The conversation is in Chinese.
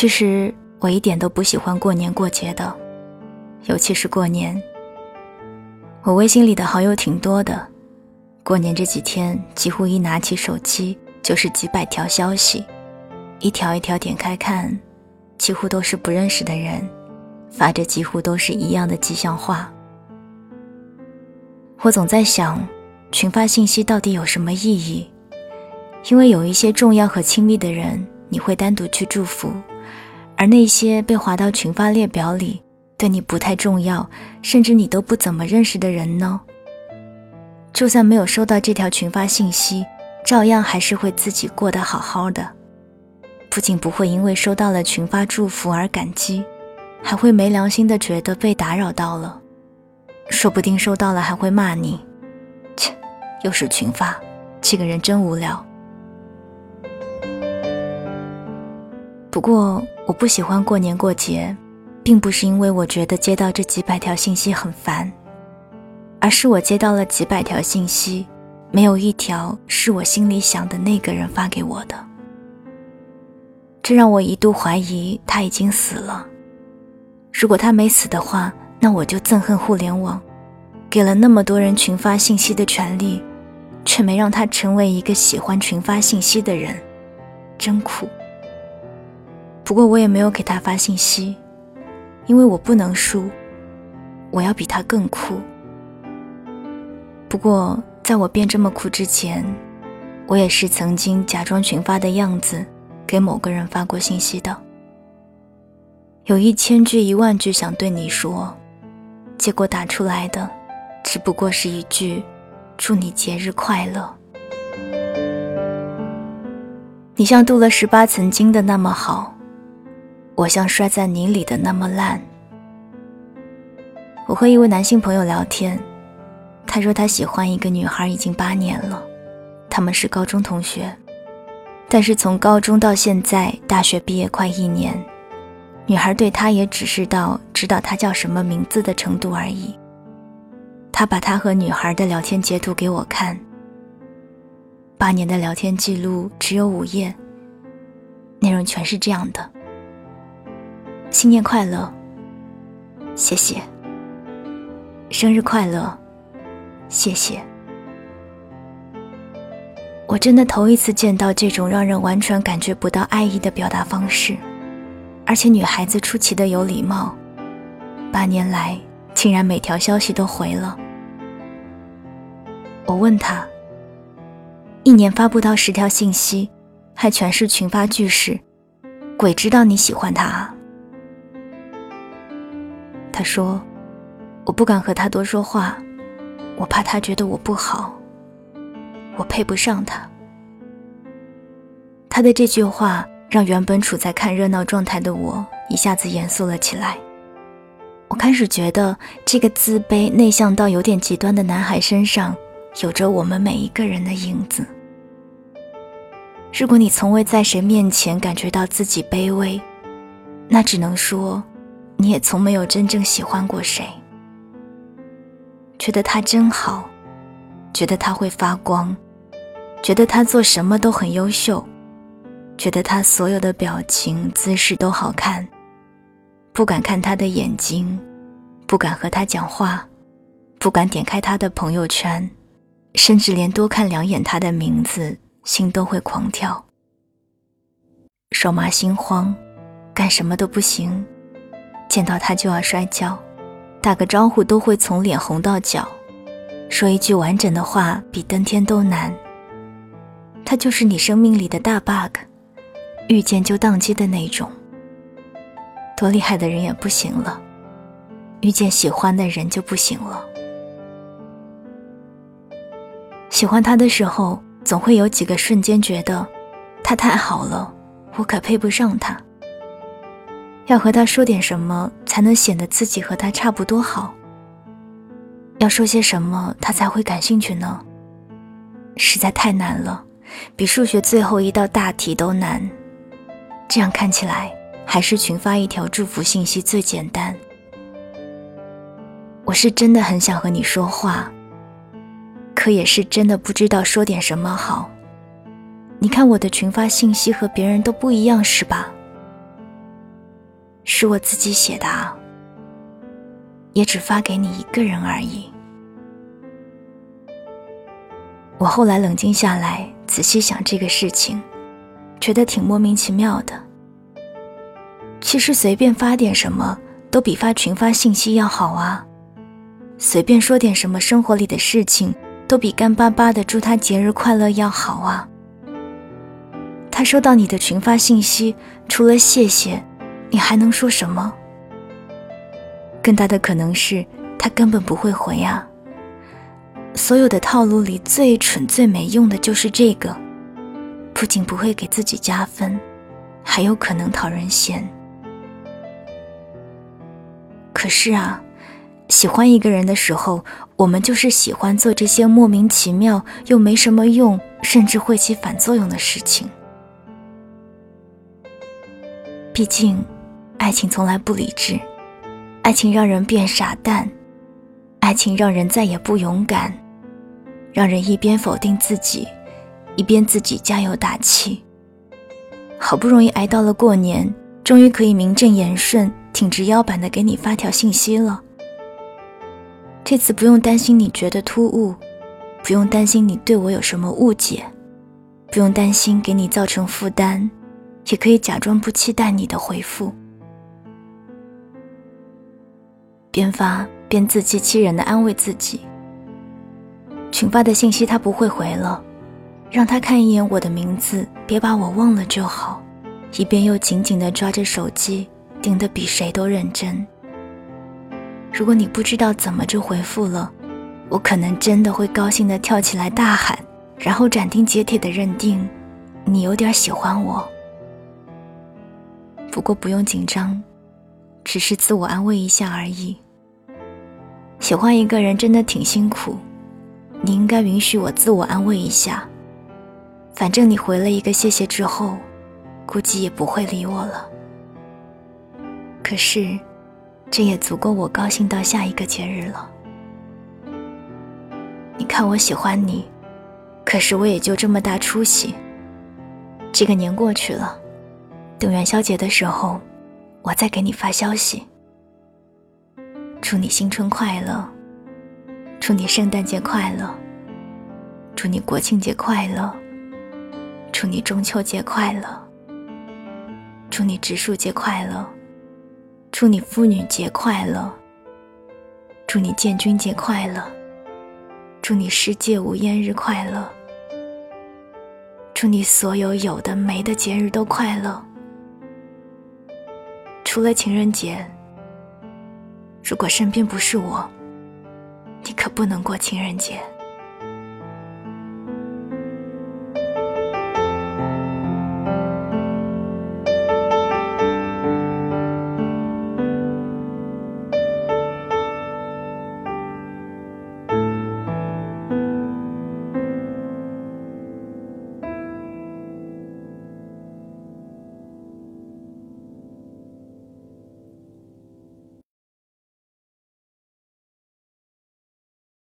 其实我一点都不喜欢过年过节的，尤其是过年。我微信里的好友挺多的，过年这几天几乎一拿起手机就是几百条消息，一条一条点开看，几乎都是不认识的人，发着几乎都是一样的吉祥话。我总在想，群发信息到底有什么意义？因为有一些重要和亲密的人，你会单独去祝福，而那些被划到群发列表里。对你不太重要，甚至你都不怎么认识的人呢？就算没有收到这条群发信息，照样还是会自己过得好好的。不仅不会因为收到了群发祝福而感激，还会没良心的觉得被打扰到了，说不定收到了还会骂你。切，又是群发，这个人真无聊。不过我不喜欢过年过节。并不是因为我觉得接到这几百条信息很烦，而是我接到了几百条信息，没有一条是我心里想的那个人发给我的。这让我一度怀疑他已经死了。如果他没死的话，那我就憎恨互联网，给了那么多人群发信息的权利，却没让他成为一个喜欢群发信息的人，真苦。不过我也没有给他发信息。因为我不能输，我要比他更酷。不过，在我变这么酷之前，我也是曾经假装群发的样子，给某个人发过信息的。有一千句、一万句想对你说，结果打出来的，只不过是一句“祝你节日快乐”。你像镀了十八层金的那么好。我像摔在泥里的那么烂。我和一位男性朋友聊天，他说他喜欢一个女孩已经八年了，他们是高中同学，但是从高中到现在大学毕业快一年，女孩对他也只是到知道他叫什么名字的程度而已。他把他和女孩的聊天截图给我看，八年的聊天记录只有五页，内容全是这样的。新年快乐，谢谢。生日快乐，谢谢。我真的头一次见到这种让人完全感觉不到爱意的表达方式，而且女孩子出奇的有礼貌，八年来竟然每条消息都回了。我问他，一年发不到十条信息，还全是群发句式，鬼知道你喜欢他啊！他说：“我不敢和他多说话，我怕他觉得我不好，我配不上他。”他的这句话让原本处在看热闹状态的我一下子严肃了起来。我开始觉得，这个自卑、内向到有点极端的男孩身上，有着我们每一个人的影子。如果你从未在谁面前感觉到自己卑微，那只能说。你也从没有真正喜欢过谁，觉得他真好，觉得他会发光，觉得他做什么都很优秀，觉得他所有的表情姿势都好看，不敢看他的眼睛，不敢和他讲话，不敢点开他的朋友圈，甚至连多看两眼他的名字，心都会狂跳，手麻心慌，干什么都不行。见到他就要摔跤，打个招呼都会从脸红到脚，说一句完整的话比登天都难。他就是你生命里的大 bug，遇见就宕机的那种。多厉害的人也不行了，遇见喜欢的人就不行了。喜欢他的时候，总会有几个瞬间觉得他太好了，我可配不上他。要和他说点什么，才能显得自己和他差不多好？要说些什么，他才会感兴趣呢？实在太难了，比数学最后一道大题都难。这样看起来，还是群发一条祝福信息最简单。我是真的很想和你说话，可也是真的不知道说点什么好。你看我的群发信息和别人都不一样，是吧？是我自己写的啊，也只发给你一个人而已。我后来冷静下来，仔细想这个事情，觉得挺莫名其妙的。其实随便发点什么，都比发群发信息要好啊。随便说点什么生活里的事情，都比干巴巴的祝他节日快乐要好啊。他收到你的群发信息，除了谢谢，你还能说什么？更大的可能是他根本不会回啊。所有的套路里最蠢最没用的就是这个，不仅不会给自己加分，还有可能讨人嫌。可是啊，喜欢一个人的时候，我们就是喜欢做这些莫名其妙又没什么用，甚至会起反作用的事情。毕竟，爱情从来不理智，爱情让人变傻蛋，爱情让人再也不勇敢，让人一边否定自己，一边自己加油打气。好不容易挨到了过年，终于可以名正言顺、挺直腰板的给你发条信息了。这次不用担心你觉得突兀，不用担心你对我有什么误解，不用担心给你造成负担。也可以假装不期待你的回复，边发边自欺欺人的安慰自己。群发的信息他不会回了，让他看一眼我的名字，别把我忘了就好。一边又紧紧地抓着手机，盯得比谁都认真。如果你不知道怎么就回复了，我可能真的会高兴地跳起来大喊，然后斩钉截铁地认定你有点喜欢我。不过不用紧张，只是自我安慰一下而已。喜欢一个人真的挺辛苦，你应该允许我自我安慰一下。反正你回了一个谢谢之后，估计也不会理我了。可是，这也足够我高兴到下一个节日了。你看我喜欢你，可是我也就这么大出息。这个年过去了。等元宵节的时候，我再给你发消息。祝你新春快乐，祝你圣诞节快乐，祝你国庆节快乐，祝你中秋节快乐，祝你植树节快乐，祝你妇女节快乐，祝你建军节快乐，祝你世界无烟日快乐，祝你所有有的没的节日都快乐。除了情人节，如果身边不是我，你可不能过情人节。